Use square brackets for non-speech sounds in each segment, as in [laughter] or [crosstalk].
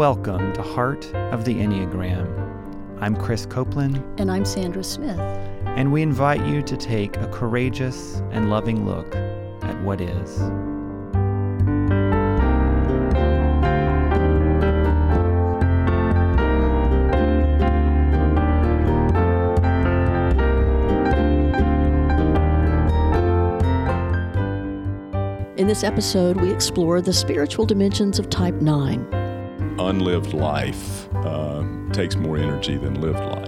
Welcome to Heart of the Enneagram. I'm Chris Copeland. And I'm Sandra Smith. And we invite you to take a courageous and loving look at what is. In this episode, we explore the spiritual dimensions of Type 9. Unlived life uh, takes more energy than lived life.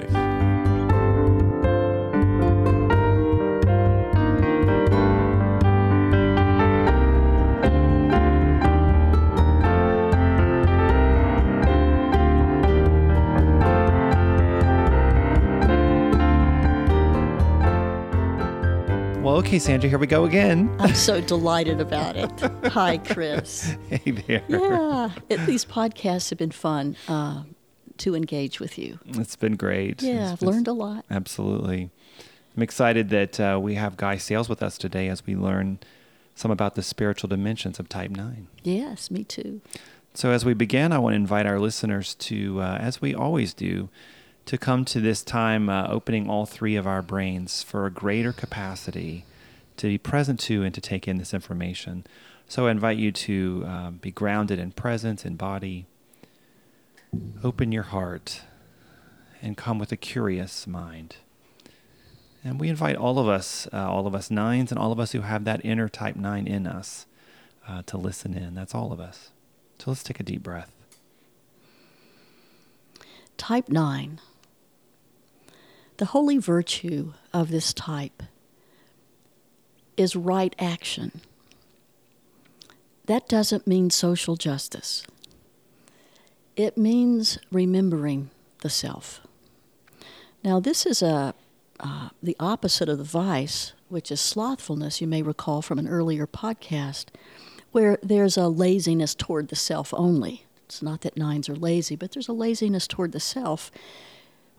Well, okay, Sandra, here we go again. I'm so delighted about it. Hi, Chris. [laughs] Hey there. Yeah, it, these podcasts have been fun uh, to engage with you. It's been great. Yeah, It's I've been- learned a lot. Absolutely. I'm excited that uh, we have Guy Sayles with us today as we learn some about the spiritual dimensions of Type 9. Yes, me too. So, as we begin, I want to invite our listeners to, uh, as we always do, to come to this time uh, opening all three of our brains for a greater capacity to be present to and to take in this information. So, I invite you to um, be grounded in presence and body. Open your heart and come with a curious mind. And we invite all of us, uh, all of us nines, and all of us who have that inner type nine in us, uh, to listen in. That's all of us. So let's take a deep breath. Type 9. The holy virtue of this type is right action. That doesn't mean social justice. It means remembering the self. Now, this is a uh, the opposite of the vice, which is slothfulness. You may recall from an earlier podcast, where there's a laziness toward the self only. It's not that nines are lazy, but there's a laziness toward the self,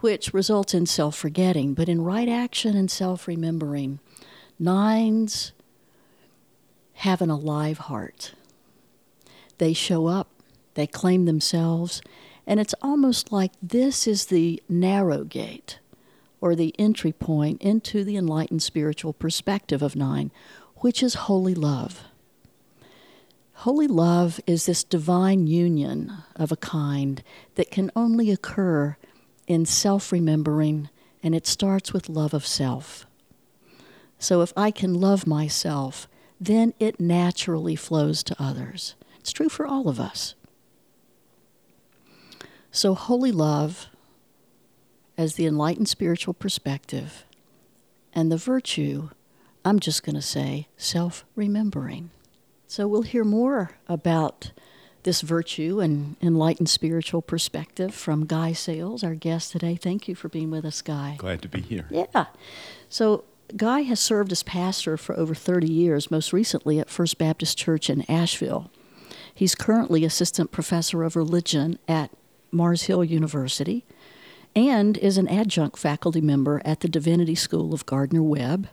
which results in self forgetting. But in right action and self remembering, nines have an alive heart. They show up, they claim themselves, and it's almost like this is the narrow gate or the entry point into the enlightened spiritual perspective of nine, which is holy love. Holy love is this divine union of a kind that can only occur in self remembering, and it starts with love of self. So if I can love myself, then it naturally flows to others. It's true for all of us. So, holy love as the enlightened spiritual perspective, and the virtue, I'm just going to say, self remembering. So we'll hear more about this virtue and enlightened spiritual perspective from Guy Sayles, our guest today. Thank you for being with us, Guy. Glad to be here. Yeah. So Guy has served as pastor for over 30 years, most recently at First Baptist Church in Asheville. He's currently assistant professor of religion at Mars Hill University and is an adjunct faculty member at the Divinity School of Gardner Webb,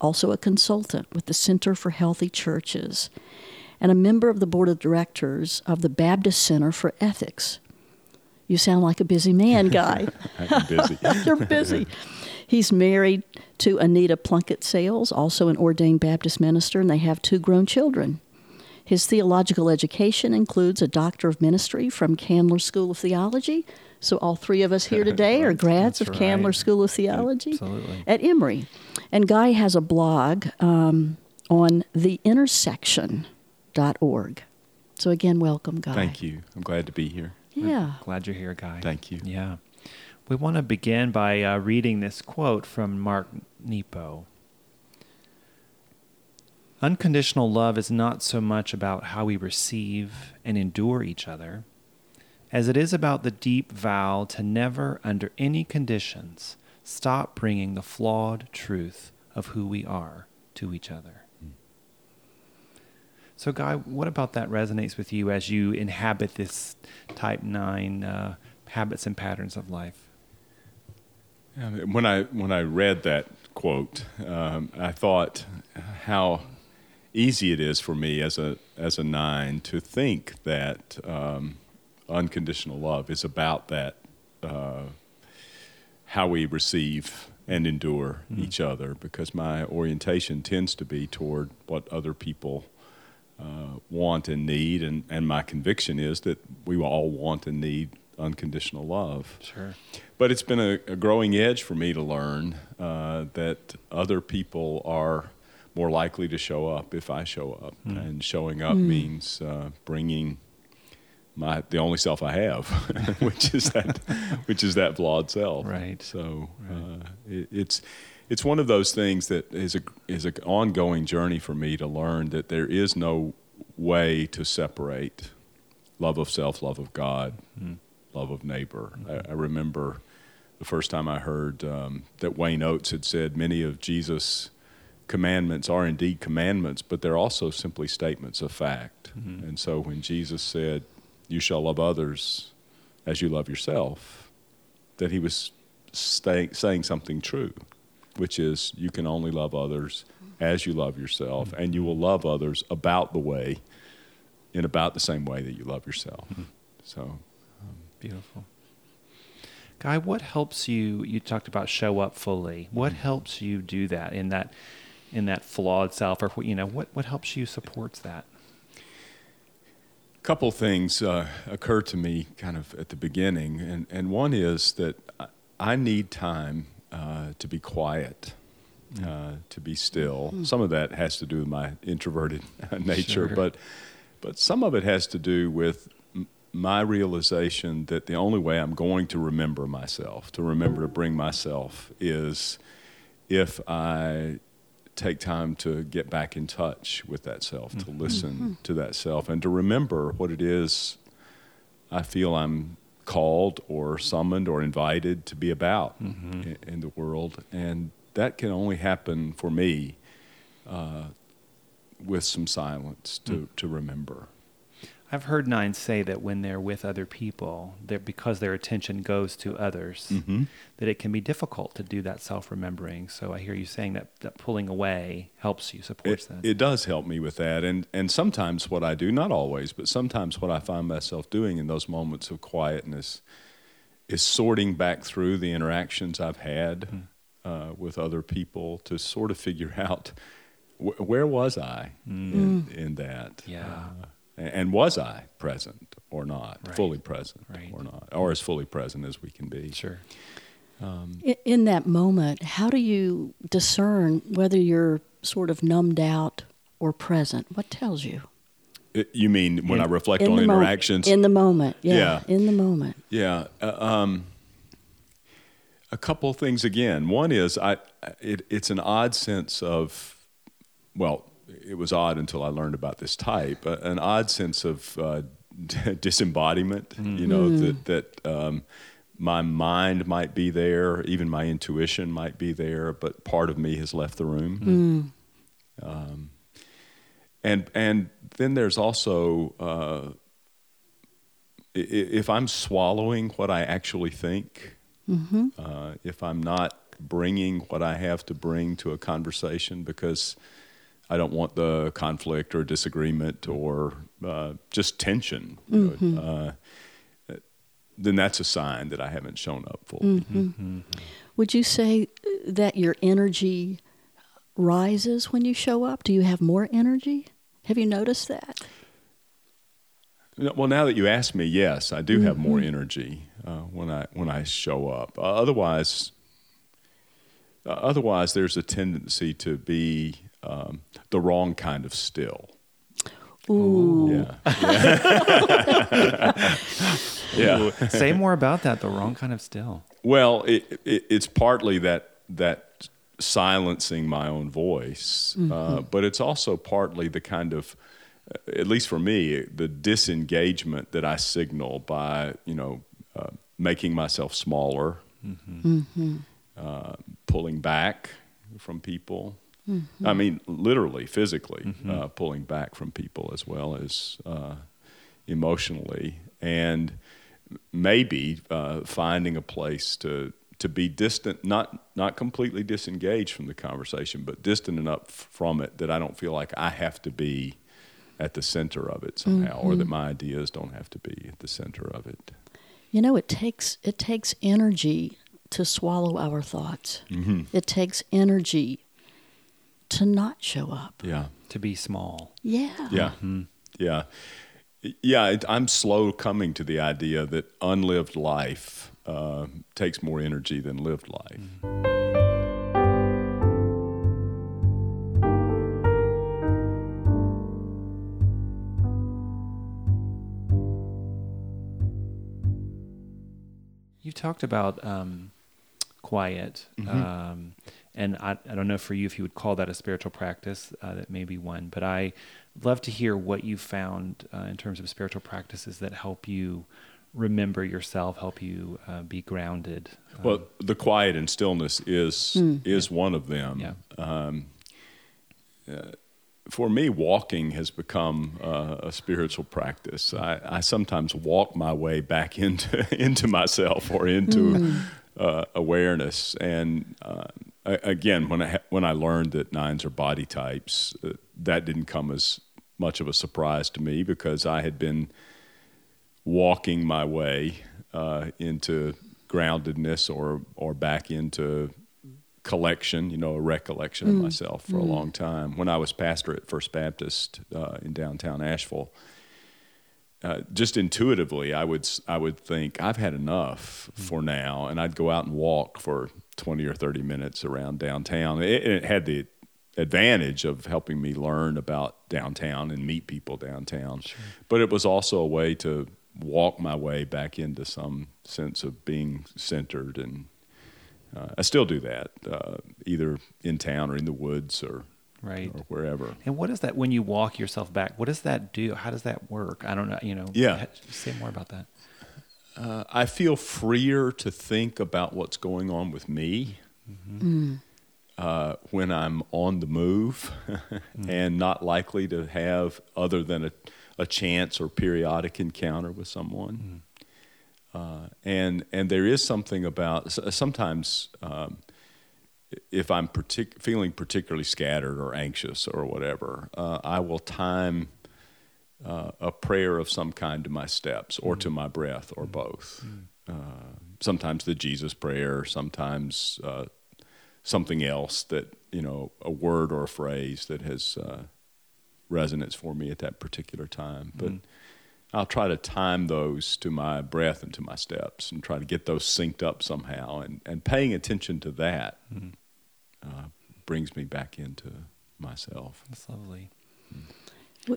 also a consultant with the Center for Healthy Churches, and a member of the board of directors of the Baptist Center for Ethics. You sound like a busy man, [laughs] Guy. I'm busy. [laughs] You're busy. He's married to Anita Plunkett Sayles, also an ordained Baptist minister, and they have two grown children. His theological education includes a Doctor of Ministry from Candler School of Theology. So, all three of us here [laughs] today are grads of Candler. School of Theology Absolutely. at Emory. And Guy has a blog um, on theintersection.org. So, again, welcome, Guy. Thank you. I'm glad to be here. Yeah. Glad you're here, Guy. Thank you. Yeah. We want to begin by uh, reading this quote from Mark Nepo. Unconditional love is not so much about how we receive and endure each other as it is about the deep vow to never, under any conditions, stop bringing the flawed truth of who we are to each other. So, Guy, what about that resonates with you as you inhabit this type 9 uh, habits and patterns of life? When I when I read that quote, um, I thought how easy it is for me as a as a nine to think that um, unconditional love is about that uh, how we receive and endure mm-hmm. each other because my orientation tends to be toward what other people uh, want and need and, and my conviction is that we all want and need unconditional love sure but it's been a, a growing edge for me to learn uh, that other people are more likely to show up if I show up, mm. and showing up mm. means uh, bringing my the only self I have, [laughs] which is that [laughs] which is that flawed self. Right. So right. Uh, it, it's it's one of those things that is a is an ongoing journey for me to learn that there is no way to separate love of self, love of God, mm. love of neighbor. I, I remember the first time I heard um, that Wayne Oates had said many of Jesus' commandments are indeed commandments, but they're also simply statements of fact. Mm-hmm. And so when Jesus said, You shall love others as you love yourself, that he was stay, saying something true, which is you can only love others as you love yourself, mm-hmm. and you will love others about the way, in about the same way that you love yourself. Mm-hmm. So, um, beautiful. Guy, what helps you? You talked about show up fully. What mm-hmm. helps you do that in that in that flawed self, or you know, what what helps you supports that? A couple things uh, occur to me kind of at the beginning, and and one is that I need time uh, to be quiet. Mm. Uh, to be still. Mm. Some of that has to do with my introverted [laughs] nature, sure. but but some of it has to do with my realization that the only way I'm going to remember myself, to remember to bring myself, is if I take time to get back in touch with that self, to mm-hmm. listen mm-hmm. to that self, and to remember what it is I feel I'm called or summoned or invited to be about mm-hmm. in, in, the world. And that can only happen for me uh, with some silence to, mm. to remember. I've heard nine say that when they're with other people, that because their attention goes to others, mm-hmm. that it can be difficult to do that self remembering. So I hear you saying that, that pulling away helps you, supports it, that. It does help me with that. And, and sometimes what I do, not always, but sometimes what I find myself doing in those moments of quietness is sorting back through the interactions I've had mm-hmm. uh, with other people to sort of figure [laughs] out wh- where was I mm. in, in that. Yeah. Uh, and was I present or not, right. fully present right. or not, or as fully present as we can be? Sure. Um, in that moment, how do you discern whether you're sort of numbed out or present? What tells you? you mean when in, I reflect on interactions? Mo- in the moment, yeah, yeah, In the moment. Yeah. Uh, um, a couple things again. One is I, it, it's an odd sense of, well, it was odd until I learned about this type, uh, an odd sense of uh, [laughs] disembodiment. Mm. You know mm. that that um, my mind might be there, even my intuition might be there, but part of me has left the room. Mm. Um, and and then there's also uh, if I'm swallowing what I actually think, mm-hmm. uh, if I'm not bringing what I have to bring to a conversation because I don't want the conflict or disagreement or uh, just tension. Mm-hmm. Uh, then that's a sign that I haven't shown up fully. Mm-hmm. Mm-hmm. Would you say that your energy rises when you show up? Do you have more energy? Have you noticed that? Well, now that you ask me, yes, I do mm-hmm. have more mm-hmm. energy uh, when I when I show up. Uh, otherwise, uh, otherwise, there's a tendency to be um, the wrong kind of still. Ooh. Yeah. [laughs] Yeah. yeah. Say more about that. The wrong kind of still. Well, it, it, it's partly that that silencing my own voice, uh, mm-hmm. uh, but it's also partly the kind of, at least for me, the disengagement that I signal by you know uh, making myself smaller, mm-hmm. Mm-hmm. Uh, pulling back from people. Mm-hmm. I mean, literally, physically, mm-hmm. uh, pulling back from people as well as uh, emotionally, and maybe uh, finding a place to to be distant, not not completely disengaged from the conversation, but distant enough from it that I don't feel like I have to be at the center of it somehow, or that my ideas don't have to be at the center of it. You know, it takes it takes energy to swallow our thoughts. Mm-hmm. It takes energy to not show up. Yeah. To be small. Yeah. Yeah. Yeah. Yeah. It, I'm slow coming to the idea that unlived life uh, takes more energy than lived life. You talked about um, quiet, um, and I, I don't know for you if you would call that a spiritual practice. Uh, that may be one, but I love to hear what you found uh, in terms of spiritual practices that help you remember yourself, help you uh, be grounded. Um, Well, the quiet and stillness is is one of them. Yeah. Um, uh, for me, walking has become uh, a spiritual practice. I, I sometimes walk my way back [laughs] into into myself or into uh, awareness. And uh, a- again, when I when I learned that nines are body types, uh, that didn't come as much of a surprise to me because I had been walking my way uh, into groundedness or or back into collection, you know, a recollection of myself for a long time. When I was pastor at First Baptist uh, in downtown Asheville, uh, just intuitively, I would I would think I've had enough for now, and I'd go out and walk for twenty or thirty minutes around downtown. It, it had the advantage of helping me learn about downtown and meet people downtown, but it was also a way to walk my way back into some sense of being centered and uh, I still do that, uh, either in town or in the woods or, Right. or wherever. And what is that when you walk yourself back? What does that do? How does that work? I don't know. You know. Yeah. Say more about that. Uh, I feel freer to think about what's going on with me uh, when I'm on the move [laughs] and not likely to have other than a, a chance or periodic encounter with someone. Uh, and and there is something about sometimes um, if I'm partic- feeling particularly scattered or anxious or whatever, uh, I will time uh, a prayer of some kind to my steps or to my breath or both. Uh, sometimes the Jesus prayer, sometimes uh, something else that you know, a word or a phrase that has uh, resonance for me at that particular time. But I'll try to time those to my breath and to my steps and try to get those synced up somehow. And, and paying attention to that uh, brings me back into myself. That's lovely. We-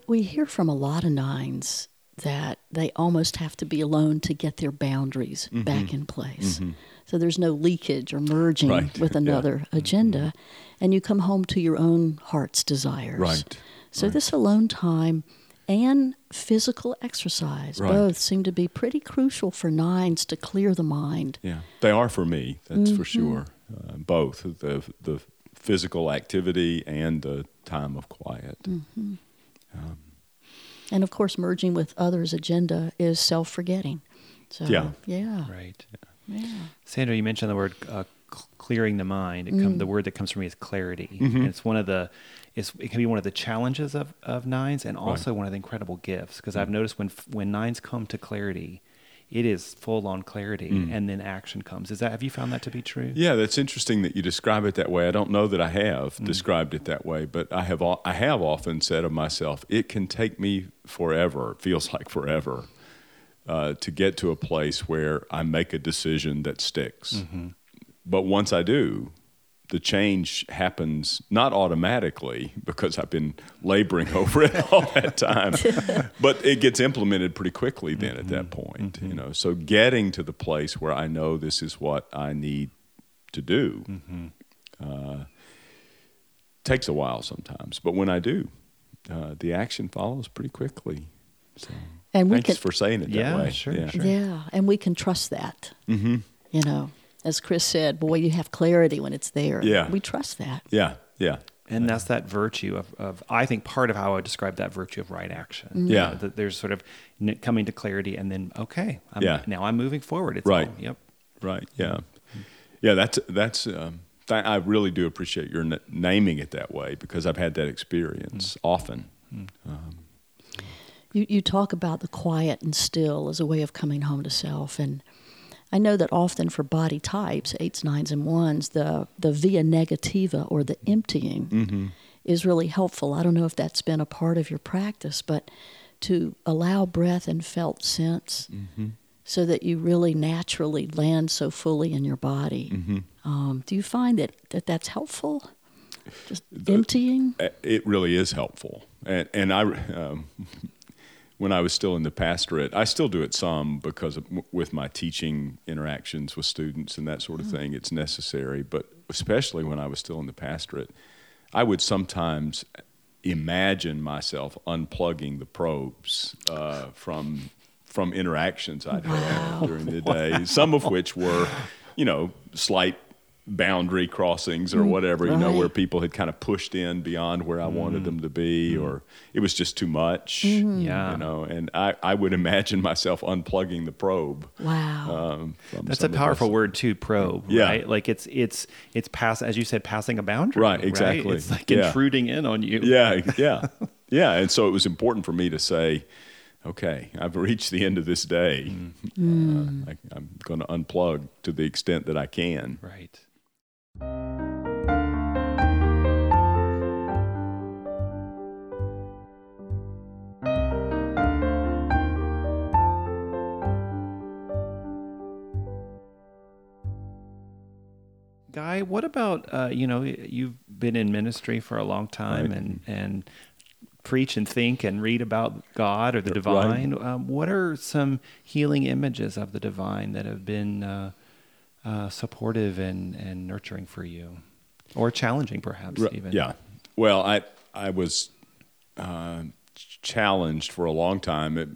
We hear from a lot of nines that they almost have to be alone to get their boundaries Mm-hmm. back in place. So there's no leakage or merging Right. with Yeah. Mm-hmm. another agenda, and you come home to your own heart's desires. Right. So Right. this alone time and physical exercise Right. both seem to be pretty crucial for nines to clear the mind. Yeah, they are for me. That's for sure. Uh, both the the physical activity and the time of quiet. And of course, merging with others' agenda is self forgetting. So, Yeah. Yeah. Right. Yeah. Sandra, you mentioned the word uh, clearing the mind. It come, mm. the word that comes from me is clarity. Mm-hmm. And it's one of the, it's, it can be one of the challenges of, of nines and also one of the incredible gifts. Because mm. I've noticed when when nines come to clarity, it is full on clarity, mm. and then action comes. Is that have you found that to be true? Yeah, that's interesting that you describe it that way. I don't know that I have mm. described it that way, but I have I have often said of myself, it can take me forever. Feels like forever uh, to get to a place where I make a decision that sticks. Mm-hmm. But once I do, the change happens not automatically because I've been laboring [laughs] over it all that time, [laughs] but it gets implemented pretty quickly then at that point. You know, so getting to the place where I know this is what I need to do uh, takes a while sometimes, but when I do, uh, the action follows pretty quickly. So And we thanks can, for saying it Yeah, that way. sure, yeah. sure. yeah, and we can trust that. Mm-hmm. You know, as Chris said, boy, you have clarity when it's there. Yeah. We trust that. Yeah, yeah, And that's that virtue of, of, I think part of how I would describe that virtue of right action. Yeah. You know, that there's sort of n- coming to clarity and then, okay, I'm, Yeah. now I'm moving forward. It's Right. all- yep. right. Yeah, yeah. That's that's. Um, th- I really do appreciate your n- naming it that way because I've had that experience often. Um, You, you talk about the quiet and still as a way of coming home to self. And I know that often for body types, eights, nines, and ones, the, the via negativa or the emptying Mm-hmm. is really helpful. I don't know if that's been a part of your practice, but to allow breath and felt sense Mm-hmm. so that you really naturally land so fully in your body. Mm-hmm. Um, do you find that, that that's helpful? Just emptying? Uh, It really is helpful, and and I, um, when I was still in the pastorate, I still do it some because of, with my teaching interactions with students and that sort of thing, it's necessary. But especially when I was still in the pastorate, I would sometimes imagine myself unplugging the probes uh, from from interactions I'd had during the day. Some of which were, you know, slight boundary crossings or mm-hmm. whatever, you know, where people had kind of pushed in beyond where I wanted mm. them to be, mm-hmm. or it was just too much. Mm-hmm. Yeah. You know, and I, I would [laughs] imagine myself unplugging the probe. Wow. Um, from That's a powerful those- word too, probe. Yeah. Right. Like it's it's it's pass as you said, passing a boundary. Right, exactly. It's like Yeah. intruding in on you. Yeah, yeah, [laughs] yeah. And so it was important for me to say, okay, I've reached the end of this day. Mm. Uh, mm. I, I'm going to unplug to the extent that I can. Right. Guy, what about uh, you know you've been in ministry for a long time Right. and and preach and think and read about God or the Right. divine. Um, what are some healing images of the divine that have been uh, uh, supportive and, and nurturing for you, or challenging perhaps Ri- even? Yeah. Well, I I was uh, challenged for a long time, it,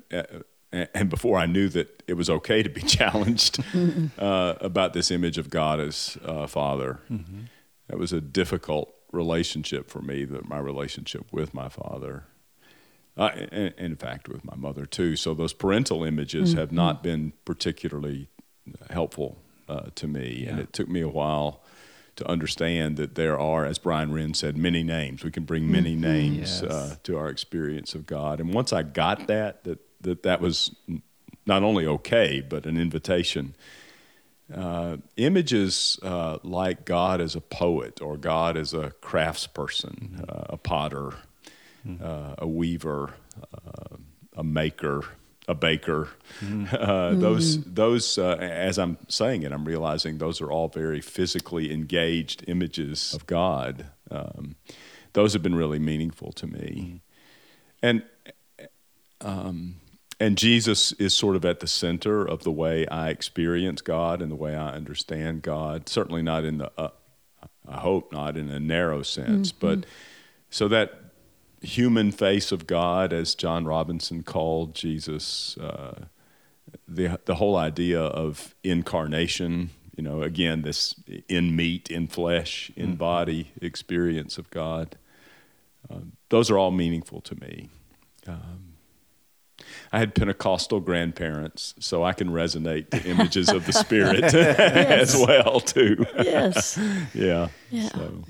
uh, and before I knew that it was okay to be [laughs] challenged [laughs] uh, about this image of God as uh, Father. That was a difficult relationship for me. That my relationship with my father. Uh, and, in fact, with my mother too. So those parental images have not been particularly helpful uh, to me, and it took me a while to understand that there are, as Brian Wren said, many names. We can bring many names Yes. uh, to our experience of God. And once I got that, that that that was not only okay, but an invitation. Uh, images uh, like God as a poet or God as a craftsperson, uh, a potter, uh, a weaver, uh, a maker, a baker. Uh, those, those, uh, as I'm saying it, I'm realizing those are all very physically engaged images of God. Um, those have been really meaningful to me, and um, and Jesus is sort of at the center of the way I experience God and the way I understand God. Certainly not in the, uh, I hope not in a narrow sense, but so that human face of God, as John Robinson called Jesus, uh, the the whole idea of incarnation. You know, again, this in meat, in flesh, in body experience of God. Uh, those are all meaningful to me. Um, I had Pentecostal grandparents, so I can resonate to images of the [laughs] Spirit as well too. yes. [laughs] Yeah. Yeah. So,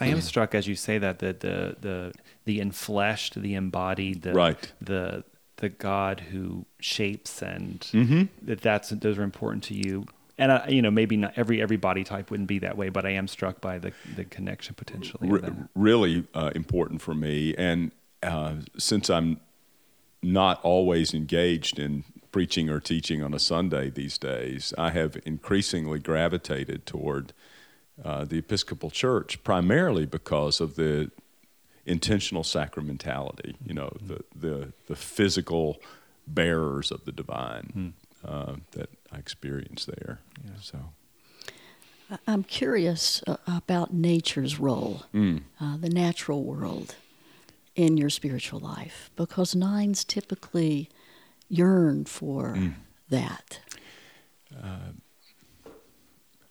I am struck as you say that the the the the enfleshed, the embodied, the Right. the the God who shapes and Mm-hmm. that that's those are important to you. And I, you know, maybe not every every body type wouldn't be that way, but I am struck by the the connection potentially. of re- that. really uh, important for me. And uh, since I'm not always engaged in preaching or teaching on a Sunday these days, I have increasingly gravitated toward uh, the Episcopal Church, primarily because of the intentional sacramentality. You know, the the the physical bearers of the divine uh, that I experience there. So. I- I'm curious uh, about nature's role, Mm. uh, the natural world, in your spiritual life, because nines typically yearn for Mm. that.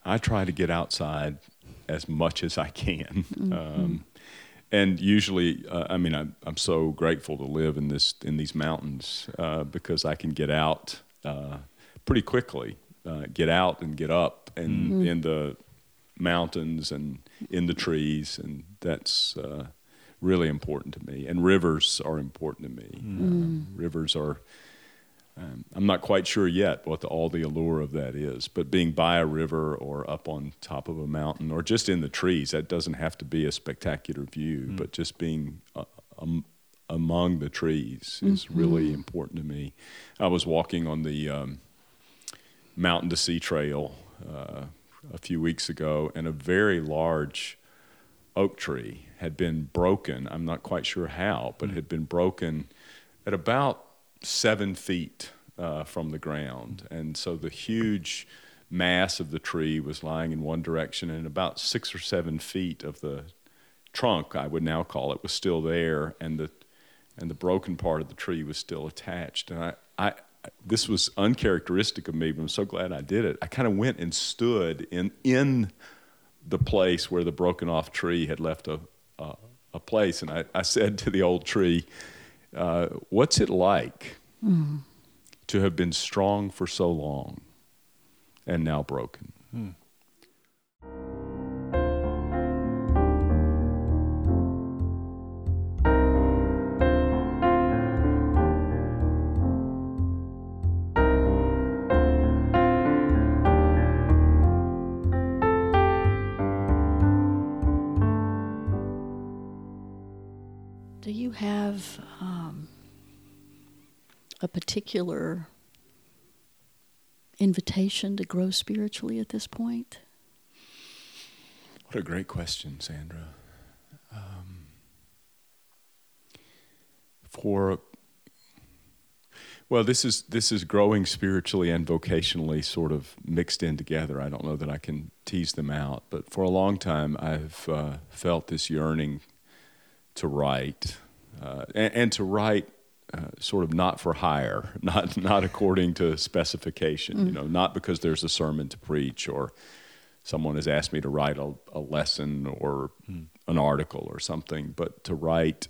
I try to get outside as much as I can. Um, and usually, uh, I mean, I'm, I'm so grateful to live in this in these mountains uh, because I can get out uh, pretty quickly, uh, get out and get up and in the mountains and in the trees, and that's uh, really important to me, and rivers are important to me. Um, rivers are. Um, I'm not quite sure yet what the, all the allure of that is, but being by a river or up on top of a mountain or just in the trees, that doesn't have to be a spectacular view, but just being uh, um, among the trees is really important to me. I was walking on the um, Mountain to Sea Trail uh, a few weeks ago, and a very large oak tree had been broken. I'm not quite sure how, but had been broken at about seven feet uh, from the ground. And so the huge mass of the tree was lying in one direction, and about six or seven feet of the trunk, I would now call it, was still there, and the and the broken part of the tree was still attached. And I, I this was uncharacteristic of me, but I'm so glad I did it. I kind of went and stood in in the place where the broken off tree had left a a, a place, and I, I said to the old tree, uh, "What's it like to have been strong for so long and now broken?" Do a particular invitation to grow spiritually at this point? What a great question, Sandra. Um, for well, this is this is growing spiritually and vocationally, sort of mixed in together. I don't know that I can tease them out, but for a long time, I've uh, felt this yearning to write, uh, and, and to write uh, sort of not for hire, [laughs] not not according to specification. You know, not because there's a sermon to preach or someone has asked me to write a, a lesson or an article or something, but to write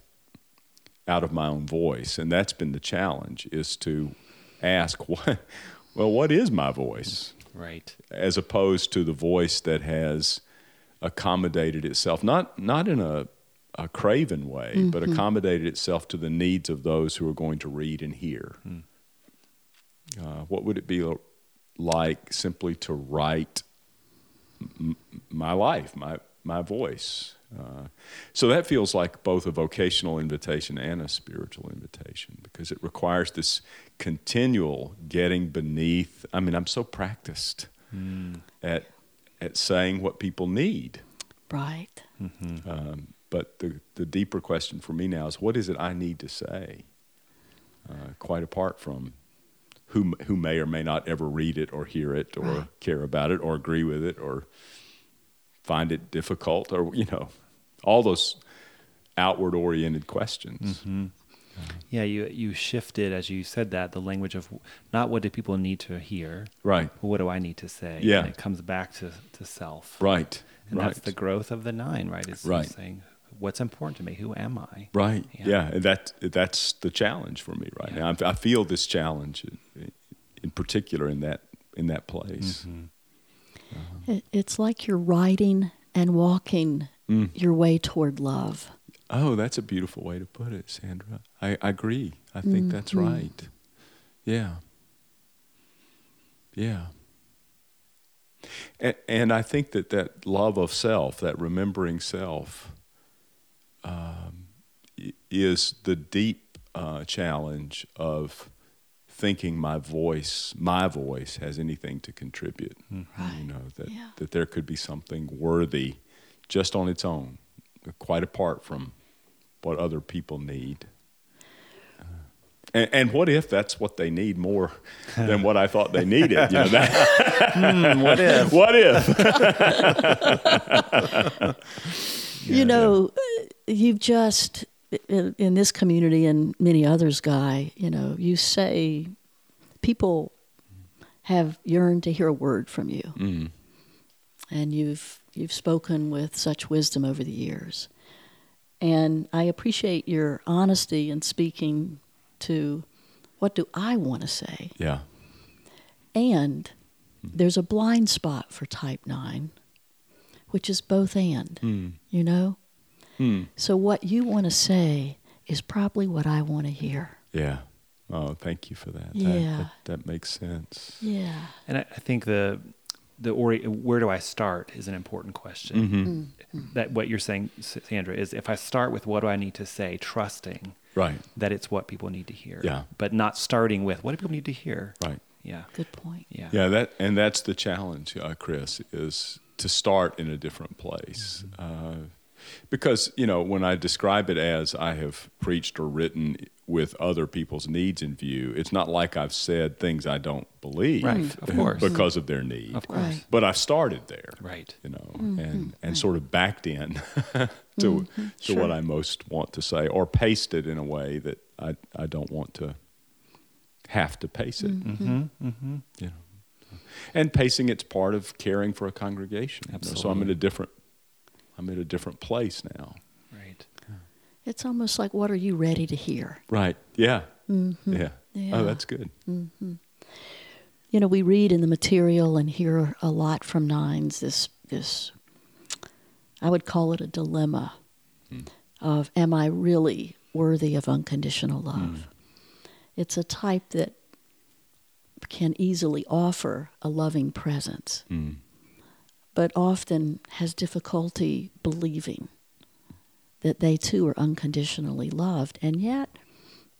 out of my own voice, and that's been the challenge: is to ask, [laughs] what, well, what is my voice? Right. as opposed to the voice that has accommodated itself not not in a a craven way, but accommodated itself to the needs of those who are going to read and hear. Uh, what would it be like simply to write m- my life, my my voice? Uh, so that feels like both a vocational invitation and a spiritual invitation because it requires this continual getting beneath. I mean, I'm so practiced at at saying what people need. Right. Um, but the, the deeper question for me now is what is it I need to say? Uh, quite apart from who, who may or may not ever read it or hear it or Right. care about it or agree with it or find it difficult or, you know, all those outward oriented questions. Yeah, you you shifted as you said that the language of not what do people need to hear, Right, but what do I need to say? Yeah. and it comes back to, to self. right, and right. that's the growth of the nine, right? Is Right. saying what's important to me. Who am I? Right. Yeah. Yeah. and that that's the challenge for me right Yeah. now. I, I feel this challenge, in, in particular, in that in that place. Mm-hmm. It, it's like you're riding and walking Mm. your way toward love. Oh, that's a beautiful way to put it, Sandra. I, I agree. I think that's right. Yeah. Yeah. And, and I think that that love of self, that remembering self, um, is the deep uh, challenge of thinking my voice, my voice, has anything to contribute. You know that Yeah. that there could be something worthy, just on its own, quite apart from what other people need. And, and what if that's what they need more than what I thought they needed? You know, that, [laughs] what if? [laughs] what if? [laughs] you know, uh, you've just in, in this community and many others, Guy. You know, you say people have yearned to hear a word from you, Mm, and you've you've spoken with such wisdom over the years. And I appreciate your honesty in speaking to what do I want to say. yeah. And there's a blind spot for type 9, which is both and, Mm, you know? Hmm. So what you want to say is probably what I want to hear. Yeah. Oh, thank you for that. That- Yeah. That, that makes sense. Yeah. And I, I think the the ori- where do I start is an important question. Mm-hmm. That what you're saying, Sandra, is if I start with what do I need to say, trusting Right. that it's what people need to hear. Yeah. But not starting with what do people need to hear. Right. Yeah. Good point. Yeah. Yeah, that and that's the challenge, uh, Chris, is to start in a different place. Uh, because you know, when I describe it as I have preached or written with other people's needs in view, it's not like I've said things I don't believe, Right, of [laughs] course. because of their need. Of course. Right. But I've started there, Right. you know, and and sort of backed in [laughs] to to Sure. what I most want to say, or paced it in a way that I I don't want to have to pace it. Mm-hmm. Mm-hmm. You know, and pacing it's part of caring for a congregation. you know, So I'm in a different I'm in a different place now. It's almost like what are you ready to hear? Right. Yeah. Mm-hmm. Yeah. Yeah. Oh, that's good. You know, we read in the material and hear a lot from nines this this I would call it a dilemma of am I really worthy of unconditional love? It's a type that can easily offer a loving presence, Mm. but often has difficulty believing that they too are unconditionally loved. And yet,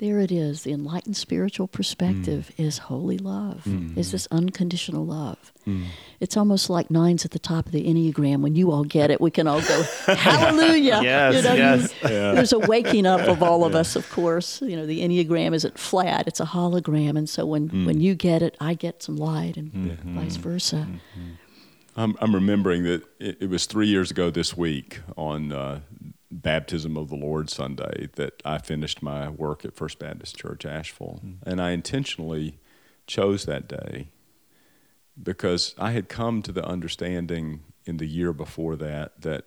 there it is. The enlightened spiritual perspective mm. is holy love, is mm. this unconditional love. Mm. It's almost like nines at the top of the Enneagram. When you all get it, we can all go, [laughs] Hallelujah. Yes, You know, you- yes. There's a waking up of all of us, of course. You know, the Enneagram isn't flat, it's a hologram. And so when, when you get it, I get some light, and mm-hmm. vice versa. Mm-hmm. I'm, I'm remembering that it, it was three years ago this week on uh, Baptism of the Lord Sunday that I finished my work at First Baptist Church Asheville. And I intentionally chose that day because I had come to the understanding in the year before that that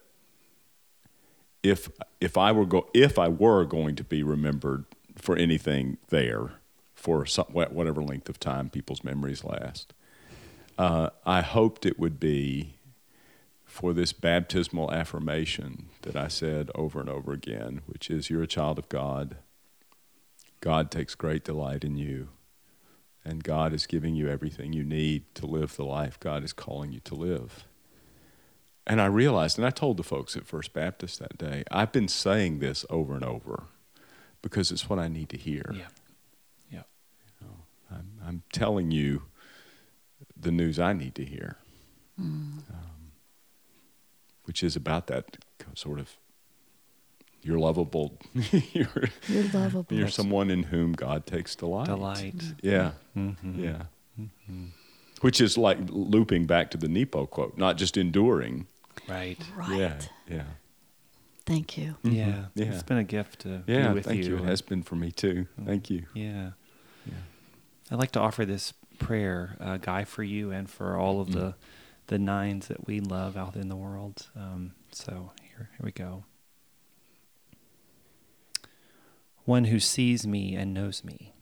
if if I were go, if I were going to be remembered for anything there for some, whatever length of time people's memories last, uh, I hoped it would be for this baptismal affirmation that I said over and over again, which is, You're a child of God. God takes great delight in you. And God is giving you everything you need to live the life God is calling you to live. And I realized, and I told the folks at First Baptist that day, I've been saying this over and over because it's what I need to hear. Yeah. Yeah. I'm, I'm telling you the news I need to hear, Mm. um, which is about that sort of you're lovable, [laughs] you're, You're lovable. you're someone in whom God takes delight. Delight. Yeah, Mm-hmm. yeah. Which is like looping back to the Nepo quote, not just enduring. Right. Right. Yeah, yeah, Thank you. Yeah. Mhm. Yeah. It's been a gift to yeah. be with Thank you. you. It has been for me too. Thank you. Yeah. Yeah. I'd like to offer this prayer, uh, Guy, for you and for all of the the nines that we love out in the world. Um, so here, here we go. One who sees me and knows me.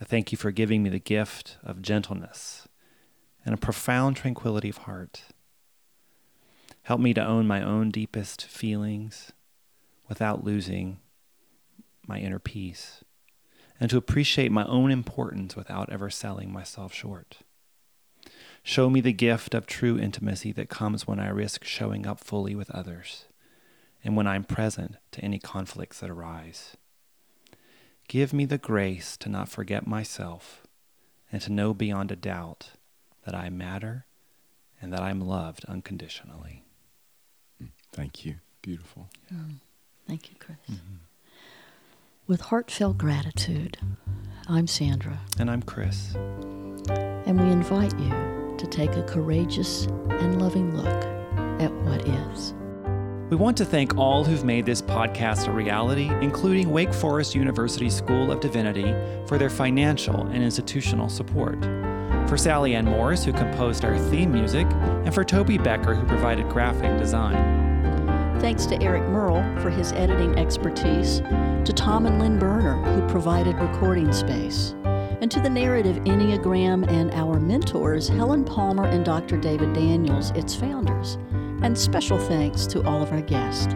I thank you for giving me the gift of gentleness and a profound tranquility of heart. Help me to own my own deepest feelings without losing my inner peace and to appreciate my own importance without ever selling myself short. Show me the gift of true intimacy that comes when I risk showing up fully with others and when I'm present to any conflicts that arise. Give me the grace to not forget myself and to know beyond a doubt that I matter and that I'm loved unconditionally. Thank you. Beautiful. Oh, thank you, Chris. Mm-hmm. With heartfelt gratitude, I'm Sandra, And I'm Chris. and we invite you to take a courageous and loving look at what is. We want to thank all who've made this podcast a reality, including Wake Forest University School of Divinity for their financial and institutional support, for Sally Ann Morris, who composed our theme music, and for Toby Becker, who provided graphic design. Thanks to Eric Merle for his editing expertise, to Tom and Lynn Berner, who provided recording space, and to the Narrative Enneagram and our mentors, Helen Palmer and Dr. David Daniels, its founders. And special thanks to all of our guests.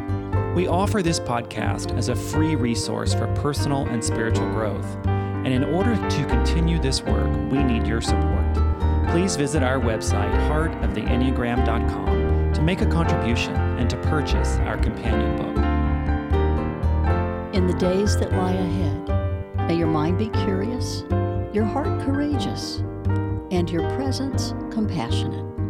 We offer this podcast as a free resource for personal and spiritual growth. And in order to continue this work, we need your support. Please visit our website, heartoftheenneagram.com, to make a contribution and to purchase our companion book. In the days that lie ahead, may your mind be curious, your heart courageous, and your presence compassionate.